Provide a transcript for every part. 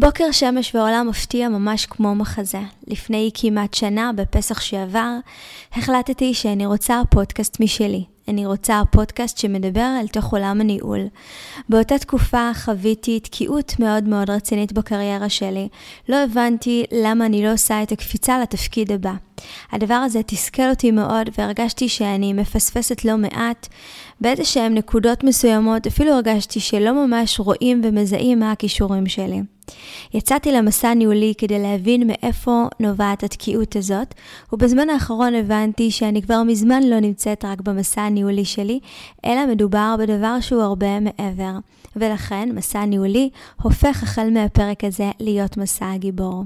בוקר שמש ועולם מפתיע ממש כמו מחזה. לפני כמעט שנה, בפסח שעבר, החלטתי שאני רוצה פודקאסט משלי. אני רוצה פודקאסט שמדבר אל תוך עולם הניהול. באותה תקופה חוויתי תקיעות מאוד מאוד רצינית בקריירה שלי. לא הבנתי למה אני לא עושה את הקפיצה לתפקיד הבא. הדבר הזה תסכל אותי מאוד והרגשתי שאני מפספסת לא מעט. באיזה שהן נקודות מסוימות אפילו הרגשתי שלא ממש רואים ומזהים מה הכישורים שלי. יצאתי למסע ניהולי כדי להבין מאיפה נובעת התקיעות הזאת, ובזמן האחרון הבנתי שאני כבר מזמן לא נמצאת רק במסע הניהולי שלי, אלא מדובר בדבר שהוא הרבה מעבר. ולכן מסע ניהולי הופך החל מהפרק הזה להיות מסע הגיבור.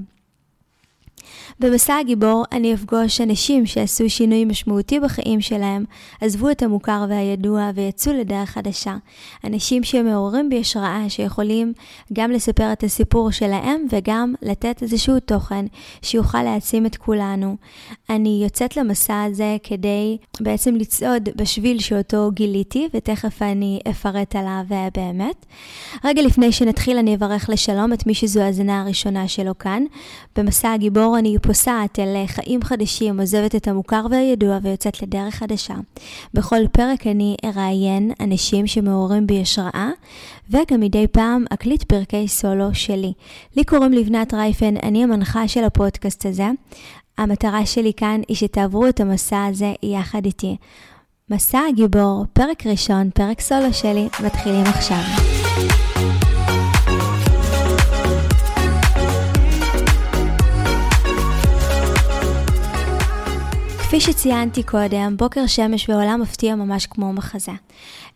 במסע הגיבור אני אפגוש אנשים שעשו שינוי משמעותי בחיים שלהם, עזבו את המוכר והידוע ויצאו לדרך חדשה. אנשים שמעוררים בי השראה, שיכולים גם לספר את הסיפור שלהם וגם לתת איזשהו תוכן שיוכל להעצים את כולנו. אני יוצאת למסע הזה כדי בעצם לצעוד בשביל שאותו גיליתי, ותכף אני אפרט עליו באמת. רגע לפני שנתחיל אני אברך לשלום את מי שזו ההאזנה הראשונה שלו כאן. במסע הגיבור אני פוסעת אל חיים חדשים, עוזבת את המוכר והידוע ויוצאת לדרך חדשה. בכל פרק אני אראיין אנשים שמעוררים בי השראה, וגם מדי פעם אקליט פרקי סולו שלי. לי קוראים לבנת רייפן, אני המנחה של הפודקאסט הזה. המטרה שלי כאן היא שתעברו את המסע הזה יחד איתי. מסע הגיבור, פרק ראשון, פרק סולו שלי, מתחילים עכשיו. כפי שציינתי קודם, בוקר שמש ועולם מפתיע ממש כמו מחזה.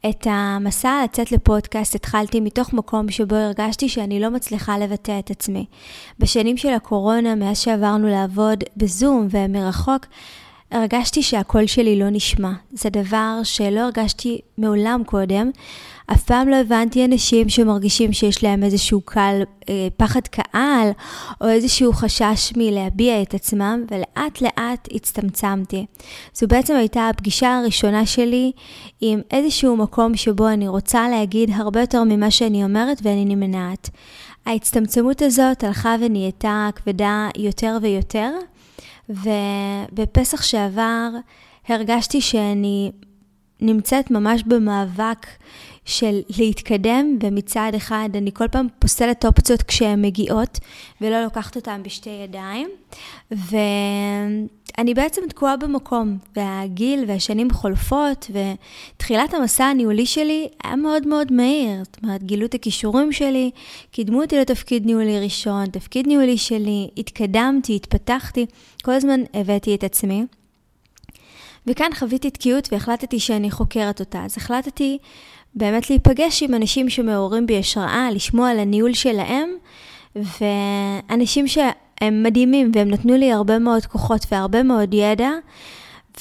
את המסע לצאת לפודקאסט התחלתי מתוך מקום שבו הרגשתי שאני לא מצליחה לבטא את עצמי. בשנים של הקורונה, מאז שעברנו לעבוד בזום ומרחוק, הרגשתי שהקול שלי לא נשמע. זה דבר שלא הרגשתי מעולם קודם. אף פעם לא הבנתי אנשים שמרגישים שיש להם איזשהו קל, אה, פחד קהל, או איזשהו חשש מלהביע את עצמם, ולאט לאט הצטמצמתי. זו בעצם הייתה הפגישה הראשונה שלי עם איזשהו מקום שבו אני רוצה להגיד הרבה יותר ממה שאני אומרת ואני נמנעת. ההצטמצמות הזאת הלכה ונהייתה כבדה יותר ויותר, ובפסח שעבר הרגשתי שאני נמצאת ממש במאבק של להתקדם, ומצד אחד אני כל פעם פוסלת אופציות כשהן מגיעות, ולא לוקחת אותן בשתי ידיים, ואני בעצם תקועה במקום, והגיל והשנים חולפות, ותחילת המסע הניהולי שלי היה מאוד מאוד מהיר, זאת אומרת, גילו את הכישורים שלי, קידמו אותי לתפקיד ניהולי ראשון, תפקיד ניהולי שלי, התקדמתי, התפתחתי, כל הזמן הבאתי את עצמי. וכאן חוויתי תקיעות והחלטתי שאני חוקרת אותה. אז החלטתי באמת להיפגש עם אנשים שמעוררים בי השראה, לשמוע על הניהול שלהם, ואנשים שהם מדהימים והם נתנו לי הרבה מאוד כוחות והרבה מאוד ידע,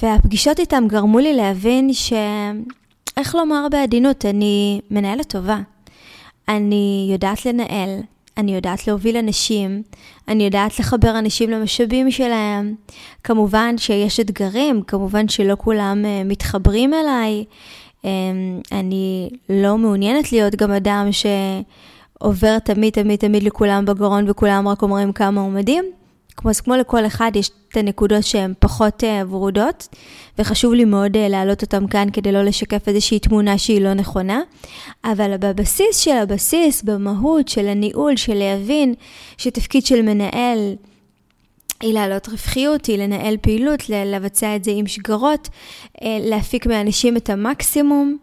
והפגישות איתם גרמו לי להבין ש... איך לומר בעדינות, אני מנהלת טובה. אני יודעת לנהל, אני יודעת להוביל אנשים, אני יודעת לחבר אנשים למשאבים שלהם. כמובן שיש אתגרים, כמובן שלא כולם אה, מתחברים אליי. אמ, אני לא מעוניינת להיות גם אדם שעובר תמיד תמיד תמיד לכולם בגרון וכולם רק אומרים כמה הוא מדהים. כמו, כמו לכל אחד יש את הנקודות שהן פחות uh, ורודות, וחשוב לי מאוד uh, להעלות אותן כאן כדי לא לשקף איזושהי תמונה שהיא לא נכונה, אבל בבסיס של הבסיס, במהות של הניהול, של להבין שתפקיד של מנהל היא להעלות רווחיות, היא לנהל פעילות, לבצע את זה עם שגרות, אה, להפיק מאנשים את המקסימום.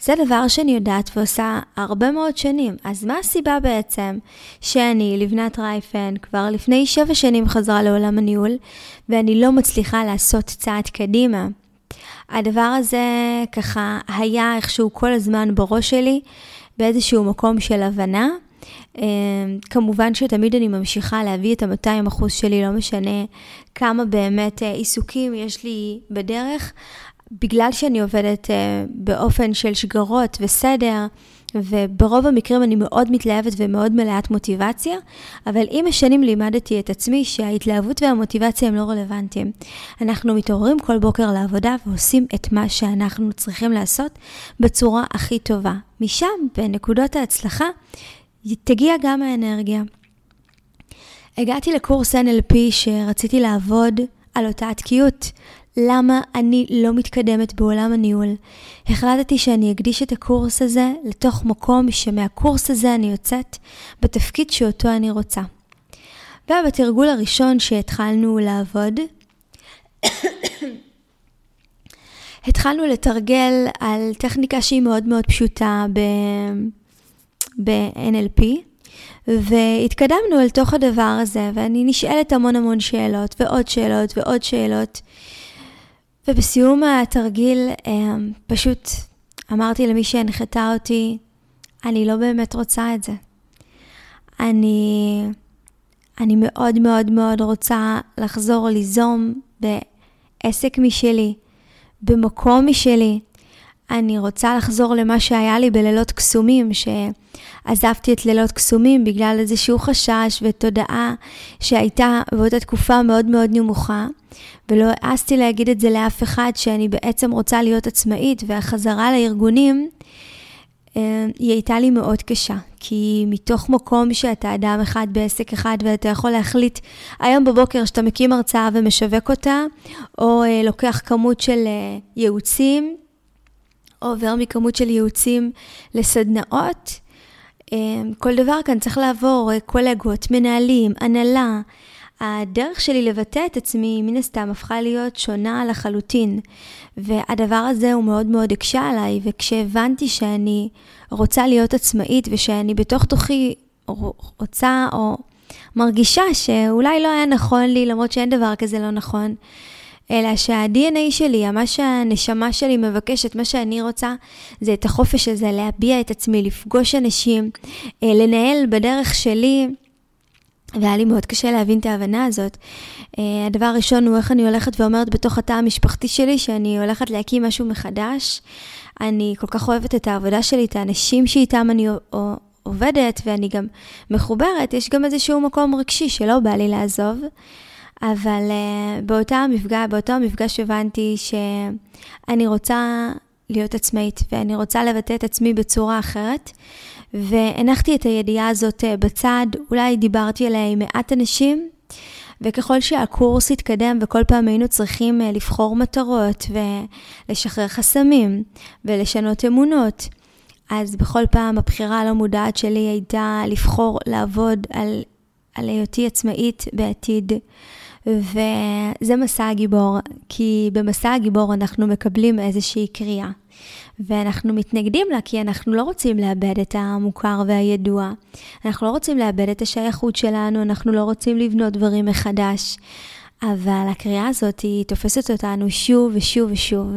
זה דבר שאני יודעת ועושה הרבה מאוד שנים. אז מה הסיבה בעצם שאני, לבנת רייפן, כבר לפני שבע שנים חזרה לעולם הניהול, ואני לא מצליחה לעשות צעד קדימה? הדבר הזה ככה היה איכשהו כל הזמן בראש שלי, באיזשהו מקום של הבנה. אמ, כמובן שתמיד אני ממשיכה להביא את ה-200% שלי, לא משנה כמה באמת אה, עיסוקים יש לי בדרך, בגלל שאני עובדת אה, באופן של שגרות וסדר, וברוב המקרים אני מאוד מתלהבת ומאוד מלאת מוטיבציה, אבל עם השנים לימדתי את עצמי שההתלהבות והמוטיבציה הם לא רלוונטיים. אנחנו מתעוררים כל בוקר לעבודה ועושים את מה שאנחנו צריכים לעשות בצורה הכי טובה. משם, בנקודות ההצלחה, תגיע גם האנרגיה. הגעתי לקורס NLP שרציתי לעבוד על אותה התקיעות. למה אני לא מתקדמת בעולם הניהול? החלטתי שאני אקדיש את הקורס הזה לתוך מקום שמהקורס הזה אני יוצאת בתפקיד שאותו אני רוצה. ובתרגול הראשון שהתחלנו לעבוד, התחלנו לתרגל על טכניקה שהיא מאוד מאוד פשוטה ב-NLP, והתקדמנו אל תוך הדבר הזה, ואני נשאלת המון המון שאלות, ועוד שאלות, ועוד שאלות. ובסיום התרגיל אה, פשוט אמרתי למי שהנחתה אותי, אני לא באמת רוצה את זה. אני, אני מאוד מאוד מאוד רוצה לחזור ליזום בעסק משלי, במקום משלי. אני רוצה לחזור למה שהיה לי בלילות קסומים, שעזבתי את לילות קסומים בגלל איזשהו חשש ותודעה שהייתה באותה תקופה מאוד מאוד נמוכה, ולא העזתי להגיד את זה לאף אחד שאני בעצם רוצה להיות עצמאית, והחזרה לארגונים, אה, היא הייתה לי מאוד קשה, כי מתוך מקום שאתה אדם אחד בעסק אחד ואתה יכול להחליט היום בבוקר שאתה מקים הרצאה ומשווק אותה, או אה, לוקח כמות של אה, ייעוצים, עובר מכמות של ייעוצים לסדנאות, כל דבר כאן צריך לעבור קולגות, מנהלים, הנהלה. הדרך שלי לבטא את עצמי, מן הסתם, הפכה להיות שונה לחלוטין. והדבר הזה הוא מאוד מאוד הקשה עליי, וכשהבנתי שאני רוצה להיות עצמאית ושאני בתוך תוכי רוצה או מרגישה שאולי לא היה נכון לי, למרות שאין דבר כזה לא נכון, אלא שה-DNA שלי, מה שהנשמה שלי מבקשת, מה שאני רוצה, זה את החופש הזה, להביע את עצמי, לפגוש אנשים, אה, לנהל בדרך שלי. והיה לי מאוד קשה להבין את ההבנה הזאת. Uh, הדבר הראשון הוא איך אני הולכת ואומרת בתוך התא המשפחתי שלי שאני הולכת להקים משהו מחדש. אני כל כך אוהבת את העבודה שלי, את האנשים שאיתם אני עובדת ואני גם מחוברת. יש גם איזשהו מקום רגשי שלא בא לי לעזוב. אבל uh, באותה המפגש, באותו המפגש הבנתי שאני רוצה להיות עצמאית ואני רוצה לבטא את עצמי בצורה אחרת. והנחתי את הידיעה הזאת אה, בצד, אולי דיברתי עליה עם מעט אנשים, וככל שהקורס התקדם וכל פעם היינו צריכים אה, לבחור מטרות ולשחרר חסמים ולשנות אמונות, אז בכל פעם הבחירה הלא מודעת שלי הייתה לבחור לעבוד על, על היותי עצמאית בעתיד. וזה מסע הגיבור, כי במסע הגיבור אנחנו מקבלים איזושהי קריאה. ואנחנו מתנגדים לה כי אנחנו לא רוצים לאבד את המוכר והידוע. אנחנו לא רוצים לאבד את השייכות שלנו, אנחנו לא רוצים לבנות דברים מחדש. אבל הקריאה הזאת היא תופסת אותנו שוב ושוב ושוב.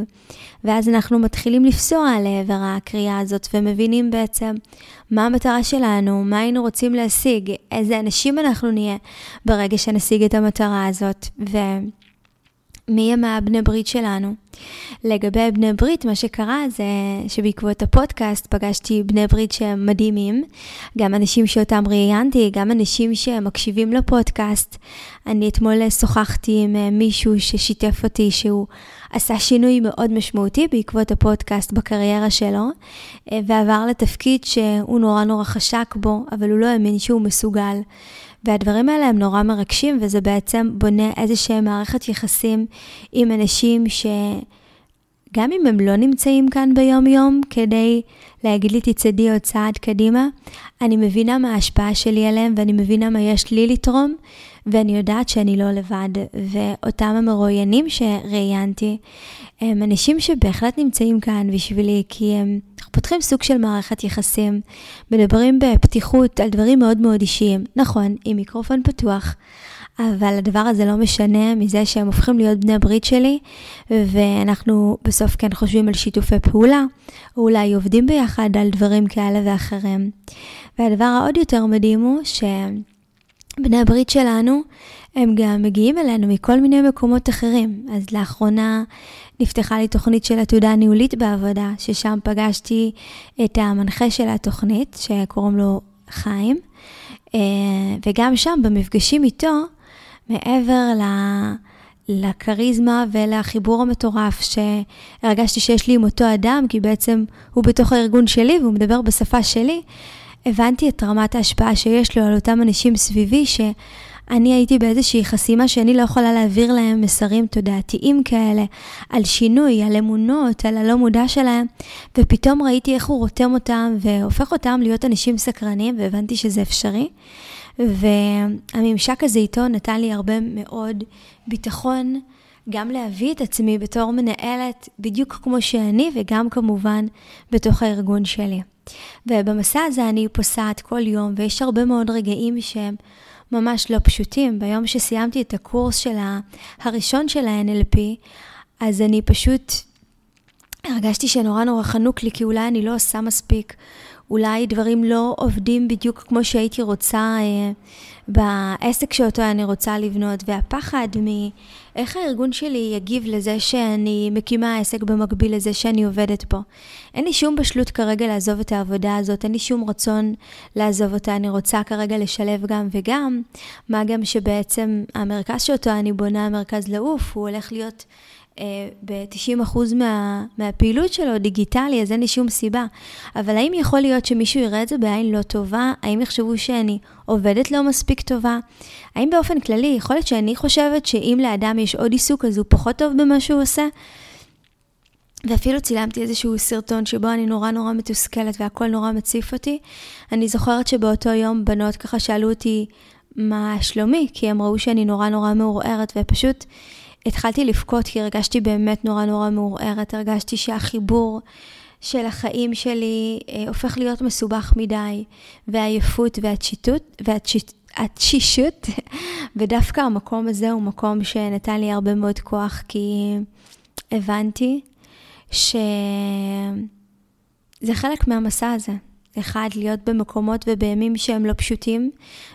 ואז אנחנו מתחילים לפסוע לעבר הקריאה הזאת ומבינים בעצם מה המטרה שלנו, מה היינו רוצים להשיג, איזה אנשים אנחנו נהיה ברגע שנשיג את המטרה הזאת. ו... מי הם הבני ברית שלנו. לגבי בני ברית, מה שקרה זה שבעקבות הפודקאסט פגשתי בני ברית שהם מדהימים, גם אנשים שאותם ראיינתי, גם אנשים שמקשיבים לפודקאסט. אני אתמול שוחחתי עם אה, מישהו ששיתף אותי שהוא עשה שינוי מאוד משמעותי בעקבות הפודקאסט בקריירה שלו, אה, ועבר לתפקיד שהוא נורא נורא חשק בו, אבל הוא לא האמין שהוא מסוגל. והדברים האלה הם נורא מרגשים, וזה בעצם בונה איזושהי מערכת יחסים עם אנשים שגם אם הם לא נמצאים כאן ביום-יום כדי להגיד לי תצעדי עוד צעד קדימה, אני מבינה מה ההשפעה שלי עליהם ואני מבינה מה יש לי לתרום, ואני יודעת שאני לא לבד. ואותם המרואיינים שראיינתי, הם אנשים שבהחלט נמצאים כאן בשבילי, כי הם פותחים סוג של מערכת יחסים, מדברים בפתיחות על דברים מאוד מאוד אישיים, נכון, עם מיקרופון פתוח, אבל הדבר הזה לא משנה מזה שהם הופכים להיות בני ברית שלי, ואנחנו בסוף כן חושבים על שיתופי פעולה, או אולי עובדים ביחד על דברים כאלה ואחרים. והדבר העוד יותר מדהים הוא שבני הברית שלנו, הם גם מגיעים אלינו מכל מיני מקומות אחרים. אז לאחרונה נפתחה לי תוכנית של עתודה ניהולית בעבודה, ששם פגשתי את המנחה של התוכנית, שקוראים לו חיים, אה, וגם שם, במפגשים איתו, מעבר ל... לכריזמה ולחיבור המטורף שהרגשתי שיש לי עם אותו אדם, כי בעצם הוא בתוך הארגון שלי והוא מדבר בשפה שלי, הבנתי את רמת ההשפעה שיש לו על אותם אנשים סביבי, ש... אני הייתי באיזושהי חסימה שאני לא יכולה להעביר להם מסרים תודעתיים כאלה, על שינוי, על אמונות, על הלא מודע שלהם, ופתאום ראיתי איך הוא רותם אותם והופך אותם להיות אנשים סקרנים, והבנתי שזה אפשרי. והממשק הזה איתו נתן לי הרבה מאוד ביטחון, גם להביא את עצמי בתור מנהלת בדיוק כמו שאני, וגם כמובן בתוך הארגון שלי. ובמסע הזה אני פוסעת כל יום, ויש הרבה מאוד רגעים שהם ממש לא פשוטים. ביום שסיימתי את הקורס של הראשון של ה-NLP, אז אני פשוט הרגשתי שנורא נורא חנוק לי, כי אולי אני לא עושה מספיק. אולי דברים לא עובדים בדיוק כמו שהייתי רוצה אה, בעסק שאותו אני רוצה לבנות, והפחד מאיך הארגון שלי יגיב לזה שאני מקימה עסק במקביל לזה שאני עובדת פה. אין לי שום בשלות כרגע לעזוב את העבודה הזאת, אין לי שום רצון לעזוב אותה, אני רוצה כרגע לשלב גם וגם, מה גם שבעצם המרכז שאותו אני בונה, המרכז לעוף, הוא הולך להיות... ב-90% מה, מהפעילות שלו דיגיטלי, אז אין לי שום סיבה. אבל האם יכול להיות שמישהו יראה את זה בעין לא טובה? האם יחשבו שאני עובדת לא מספיק טובה? האם באופן כללי, יכול להיות שאני חושבת שאם לאדם יש עוד עיסוק אז הוא פחות טוב במה שהוא עושה? ואפילו צילמתי איזשהו סרטון שבו אני נורא נורא מתוסכלת והכל נורא מציף אותי. אני זוכרת שבאותו יום בנות ככה שאלו אותי מה שלומי, כי הם ראו שאני נורא נורא מעורערת, ופשוט התחלתי לבכות כי הרגשתי באמת נורא נורא מעורערת, הרגשתי שהחיבור של החיים שלי אה, הופך להיות מסובך מדי, והעייפות והתשיטות, והתשישות, ודווקא המקום הזה הוא מקום שנתן לי הרבה מאוד כוח, כי הבנתי שזה חלק מהמסע הזה. אחד, להיות במקומות ובימים שהם לא פשוטים,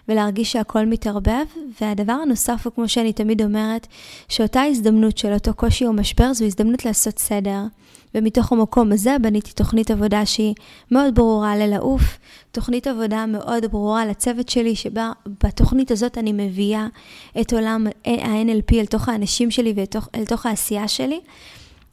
ולהרגיש שהכל מתערבב. והדבר הנוסף הוא, כמו שאני תמיד אומרת, שאותה הזדמנות של אותו קושי או משבר, זו הזדמנות לעשות סדר. ומתוך המקום הזה בניתי תוכנית עבודה שהיא מאוד ברורה ללעוף, תוכנית עבודה מאוד ברורה לצוות שלי, שבה בתוכנית הזאת אני מביאה את עולם ה-NLP אל תוך האנשים שלי ואל תוך העשייה שלי.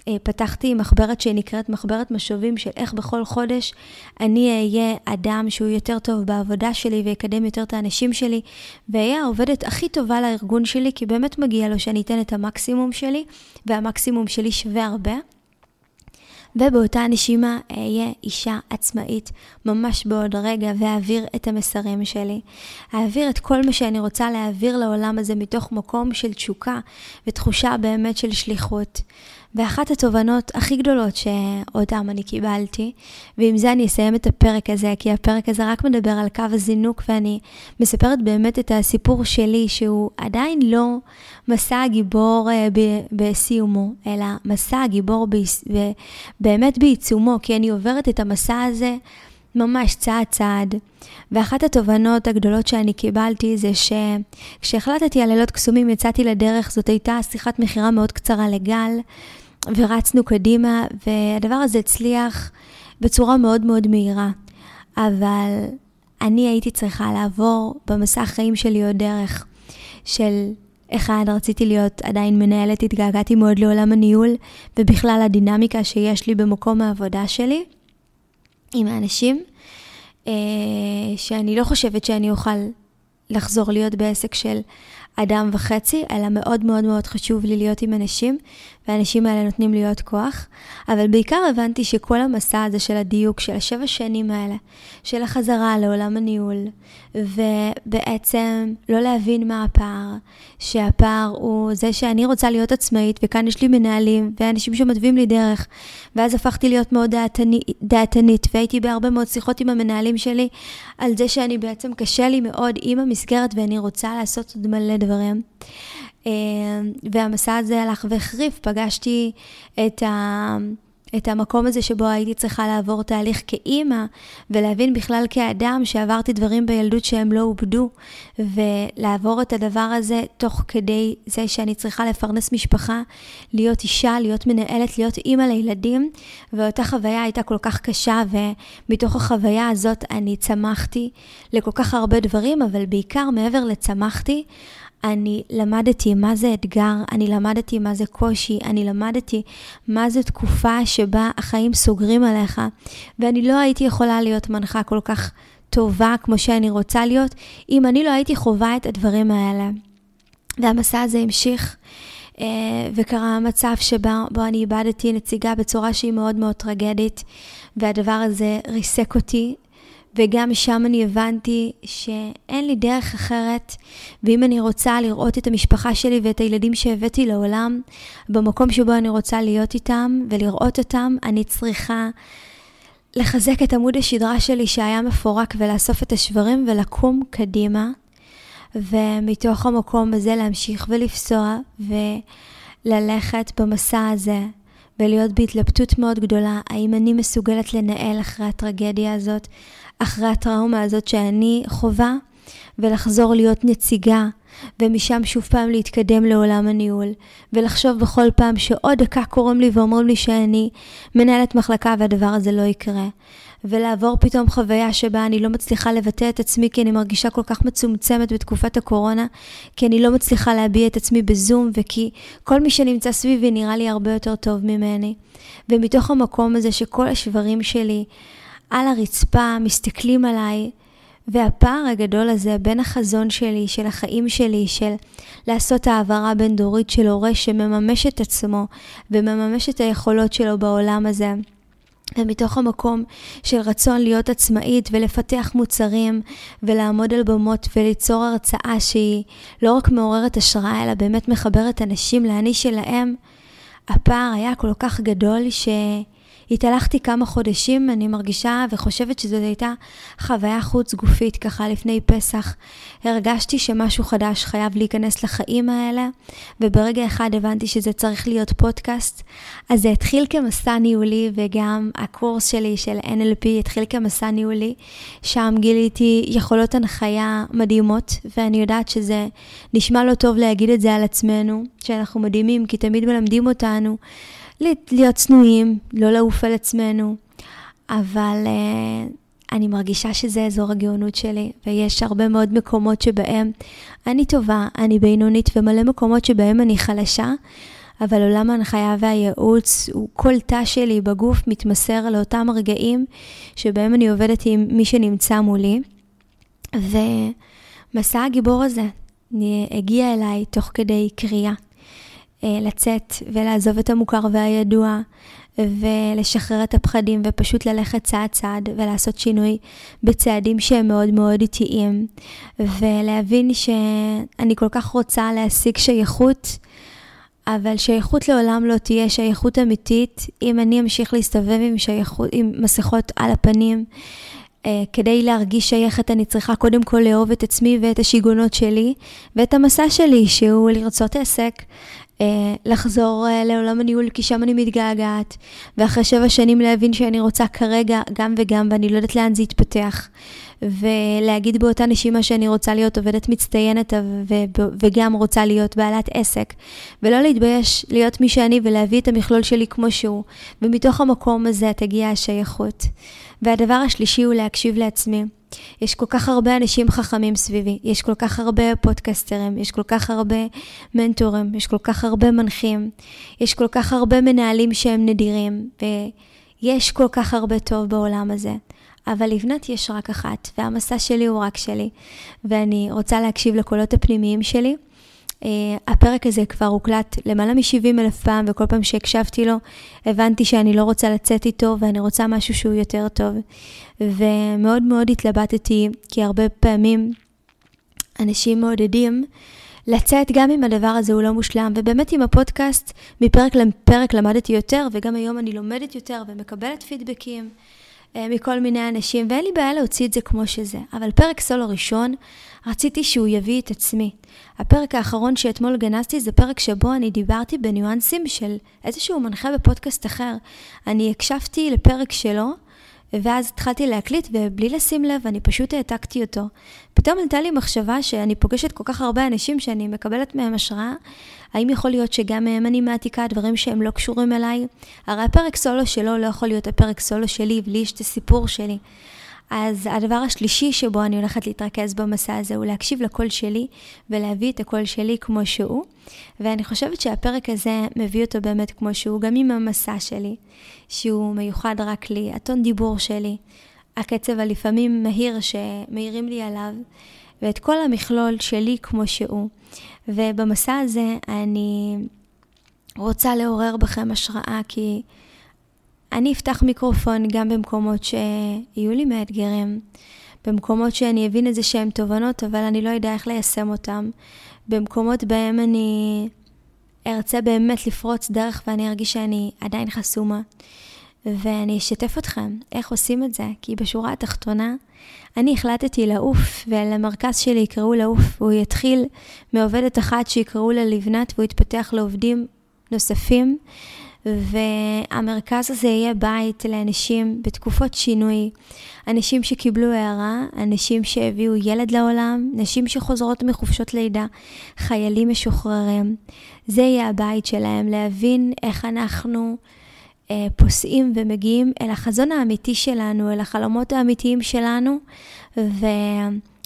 אה, פתחתי מחברת שנקראת מחברת משובים של איך בכל חודש אני אהיה אדם שהוא יותר טוב בעבודה שלי ויקדם יותר את האנשים שלי, ואהיה העובדת הכי טובה לארגון שלי, כי באמת מגיע לו שאני אתן את המקסימום שלי, והמקסימום שלי שווה הרבה. ובאותה נשימה אהיה אישה עצמאית ממש בעוד רגע ואעביר את המסרים שלי. אעביר את כל מה שאני רוצה להעביר לעולם הזה מתוך מקום של תשוקה ותחושה באמת של שליחות. ואחת התובנות הכי גדולות שאותם אני קיבלתי, ועם זה אני אסיים את הפרק הזה, כי הפרק הזה רק מדבר על קו הזינוק, ואני מספרת באמת את הסיפור שלי, שהוא עדיין לא מסע הגיבור אה, בסיומו, אלא מסע הגיבור באמת בעיצומו, כי אני עוברת את המסע הזה ממש צעד צעד. ואחת התובנות הגדולות שאני קיבלתי זה שכשהחלטתי על לילות קסומים יצאתי לדרך, זאת הייתה שיחת מכירה מאוד קצרה לגל, ורצנו קדימה, והדבר הזה הצליח בצורה מאוד מאוד מהירה. אבל אני הייתי צריכה לעבור במסע החיים שלי עוד דרך של אחד, רציתי להיות עדיין מנהלת, התגעגעתי מאוד לעולם הניהול, ובכלל הדינמיקה שיש לי במקום העבודה שלי עם האנשים, אה, שאני לא חושבת שאני אוכל לחזור להיות בעסק של אדם וחצי, אלא מאוד מאוד מאוד חשוב לי להיות עם אנשים, והאנשים האלה נותנים לי עוד כוח. אבל בעיקר הבנתי שכל המסע הזה של הדיוק, של השבע שנים האלה, של החזרה לעולם הניהול, ובעצם לא להבין מה הפער, שהפער הוא זה שאני רוצה להיות עצמאית, וכאן יש לי מנהלים, ואנשים שמתווים לי דרך, ואז הפכתי להיות מאוד דעתני, דעתנית, והייתי בהרבה מאוד שיחות עם המנהלים שלי, על זה שאני בעצם קשה לי מאוד עם המסגרת, ואני רוצה לעשות עוד מלא דברים. אה, והמסע הזה הלך והחריף, פגשתי את ה... את המקום הזה שבו הייתי צריכה לעבור תהליך כאימא, ולהבין בכלל כאדם שעברתי דברים בילדות שהם לא עובדו, ולעבור את הדבר הזה תוך כדי זה שאני צריכה לפרנס משפחה, להיות אישה, להיות מנהלת, להיות אימא לילדים, ואותה חוויה הייתה כל כך קשה, ומתוך החוויה הזאת אני צמחתי לכל כך הרבה דברים, אבל בעיקר מעבר לצמחתי, אני למדתי מה זה אתגר, אני למדתי מה זה קושי, אני למדתי מה זו תקופה שבה החיים סוגרים עליך, ואני לא הייתי יכולה להיות מנחה כל כך טובה כמו שאני רוצה להיות, אם אני לא הייתי חווה את הדברים האלה. והמסע הזה המשיך, אה, וקרה מצב שבו אני איבדתי נציגה בצורה שהיא מאוד מאוד טרגדית, והדבר הזה ריסק אותי, וגם שם אני הבנתי שאין לי דרך אחרת, ואם אני רוצה לראות את המשפחה שלי ואת הילדים שהבאתי לעולם, במקום שבו אני רוצה להיות איתם ולראות אותם, אני צריכה לחזק את עמוד השדרה שלי שהיה מפורק ולאסוף את השברים ולקום קדימה. ומתוך המקום הזה להמשיך ולפסוע וללכת במסע הזה ולהיות בהתלבטות מאוד גדולה, האם אני מסוגלת לנהל אחרי הטרגדיה הזאת, אחרי הטראומה הזאת שאני חווה, ולחזור להיות נציגה, ומשם שוב פעם להתקדם לעולם הניהול, ולחשוב בכל פעם שעוד דקה קוראים לי ואומרים לי שאני מנהלת מחלקה והדבר הזה לא יקרה. ולעבור פתאום חוויה שבה אני לא מצליחה לבטא את עצמי כי אני מרגישה כל כך מצומצמת בתקופת הקורונה, כי אני לא מצליחה להביע את עצמי בזום, וכי כל מי שנמצא סביבי נראה לי הרבה יותר טוב ממני. ומתוך המקום הזה שכל השברים שלי על הרצפה מסתכלים עליי, והפער הגדול הזה בין החזון שלי, של החיים שלי, של לעשות העברה בין דורית של הורה שמממש את עצמו ומממש את היכולות שלו בעולם הזה. ומתוך המקום של רצון להיות עצמאית ולפתח מוצרים ולעמוד על במות וליצור הרצאה שהיא לא רק מעוררת השראה, אלא באמת מחברת אנשים לאני שלהם, הפער היה כל כך גדול ש... התהלכתי כמה חודשים, אני מרגישה וחושבת שזאת הייתה חוויה חוץ גופית ככה לפני פסח. הרגשתי שמשהו חדש חייב להיכנס לחיים האלה, וברגע אחד הבנתי שזה צריך להיות פודקאסט. אז זה התחיל כמסע ניהולי, וגם הקורס שלי של NLP התחיל כמסע ניהולי. שם גיליתי יכולות הנחיה מדהימות, ואני יודעת שזה נשמע לא טוב להגיד את זה על עצמנו, שאנחנו מדהימים, כי תמיד מלמדים אותנו. להיות צנועים, לא לעוף על עצמנו, אבל uh, אני מרגישה שזה אזור הגאונות שלי, ויש הרבה מאוד מקומות שבהם אני טובה, אני בינונית, ומלא מקומות שבהם אני חלשה, אבל עולם ההנחיה והייעוץ, הוא כל תא שלי בגוף מתמסר לאותם רגעים שבהם אני עובדת עם מי שנמצא מולי. ומסע הגיבור הזה הגיע אליי תוך כדי קריאה. אה, לצאת ולעזוב את המוכר והידוע ולשחרר את הפחדים ופשוט ללכת צעד צעד ולעשות שינוי בצעדים שהם מאוד מאוד איטיים ולהבין שאני כל כך רוצה להשיג שייכות אבל שייכות לעולם לא תהיה שייכות אמיתית אם אני אמשיך להסתובב עם, שייכות, עם מסכות על הפנים. Uh, כדי להרגיש שייכת אני צריכה קודם כל לאהוב את עצמי ואת השיגונות שלי ואת המסע שלי שהוא לרצות עסק אה, לחזור אה, לעולם הניהול, כי שם אני מתגעגעת, ואחרי שבע שנים להבין שאני רוצה כרגע גם וגם, ואני לא יודעת לאן זה יתפתח. ולהגיד באותה נשימה שאני רוצה להיות עובדת מצטיינת וגם רוצה להיות בעלת עסק, ולא להתבייש להיות מי שאני ולהביא את המכלול שלי כמו שהוא, ומתוך המקום הזה תגיע השייכות. והדבר השלישי הוא להקשיב לעצמי. יש כל כך הרבה אנשים חכמים סביבי, יש כל כך הרבה פודקסטרים, יש כל כך הרבה מנטורים, יש כל כך הרבה מנחים, יש כל כך הרבה מנהלים שהם נדירים, ויש כל כך הרבה טוב בעולם הזה. אבל לבנת יש רק אחת, והמסע שלי הוא רק שלי, ואני רוצה להקשיב לקולות הפנימיים שלי. Uh, הפרק הזה כבר הוקלט למעלה מ-70 אלף פעם, וכל פעם שהקשבתי לו, הבנתי שאני לא רוצה לצאת איתו, ואני רוצה משהו שהוא יותר טוב. ומאוד מאוד התלבטתי, כי הרבה פעמים אנשים מעודדים לצאת גם אם הדבר הזה הוא לא מושלם, ובאמת עם הפודקאסט, מפרק לפרק למדתי יותר, וגם היום אני לומדת יותר ומקבלת פידבקים. אה, מכל מיני אנשים, ואין לי בעיה להוציא את זה כמו שזה. אבל פרק סולו ראשון, רציתי שהוא יביא את עצמי. הפרק האחרון שאתמול גנזתי זה פרק שבו אני דיברתי בניואנסים של איזשהו מנחה בפודקאסט אחר. אני הקשבתי לפרק שלו, ואז התחלתי להקליט, ובלי לשים לב, אני פשוט העתקתי אותו. פתאום עלתה לי מחשבה שאני פוגשת כל כך הרבה אנשים שאני מקבלת מהם השראה, האם יכול להיות שגם מהם אני מעתיקה דברים שהם לא קשורים אליי? הרי הפרק סולו שלו לא יכול להיות הפרק סולו שלי, ולי יש את הסיפור שלי. אז הדבר השלישי שבו אני הולכת להתרכז במסע הזה הוא להקשיב לקול שלי ולהביא את הקול שלי כמו שהוא. ואני חושבת שהפרק הזה מביא אותו באמת כמו שהוא, גם עם המסע שלי, שהוא מיוחד רק לי, הטון דיבור שלי, הקצב הלפעמים מהיר שמאירים לי עליו, ואת כל המכלול שלי כמו שהוא. ובמסע הזה אני רוצה לעורר בכם השראה, כי אני אפתח מיקרופון גם במקומות שיהיו לי מאתגרים, במקומות שאני אבין איזה שהם תובנות, אבל אני לא יודע איך ליישם אותם, במקומות בהם אני ארצה באמת לפרוץ דרך ואני ארגיש שאני עדיין חסומה. ואני אשתף אתכם איך עושים את זה, כי בשורה התחתונה, אני החלטתי לעוף, ולמרכז שלי יקראו לעוף, והוא יתחיל מעובדת אחת שיקראו לה לבנת, והוא יתפתח לעובדים נוספים, והמרכז הזה יהיה בית לאנשים בתקופות שינוי, אנשים שקיבלו הערה, אנשים שהביאו ילד לעולם, נשים שחוזרות מחופשות לידה, חיילים משוחררים. זה יהיה הבית שלהם, להבין איך אנחנו אה, פוסעים ומגיעים אל החזון האמיתי שלנו, אל החלומות האמיתיים שלנו,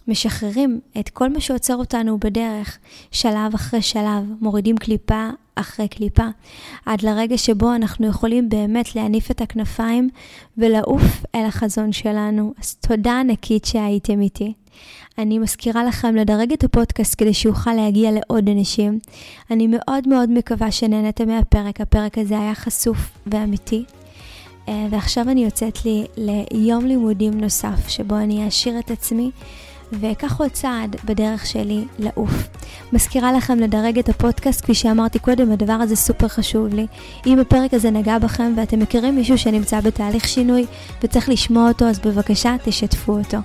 ומשחררים את כל מה שעוצר אותנו בדרך, שלב אחרי שלב, מורידים קליפה אחרי קליפה, עד לרגע שבו אנחנו יכולים באמת להניף את הכנפיים ולעוף אל החזון שלנו. אז תודה ענקית שהייתם איתי. אני מזכירה לכם לדרג את הפודקאסט כדי שיוכל להגיע לעוד אנשים. אני מאוד מאוד מקווה שנהנתם מהפרק, הפרק הזה היה חשוף ואמיתי. אה, ועכשיו אני יוצאת לי ליום לימודים נוסף, שבו אני אעשיר את עצמי ואקח עוד צעד בדרך שלי לעוף. מזכירה לכם לדרג את הפודקאסט, כפי שאמרתי קודם, הדבר הזה סופר חשוב לי. אם הפרק הזה נגע בכם ואתם מכירים מישהו שנמצא בתהליך שינוי וצריך לשמוע אותו, אז בבקשה תשתפו אותו.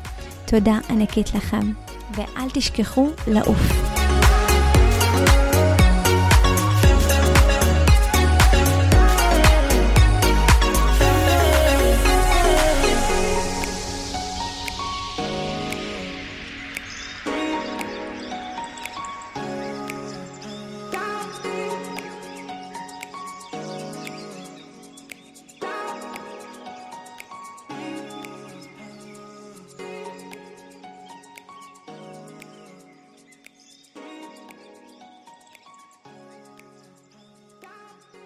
תודה ענקית לכם, ואל תשכחו לעוף.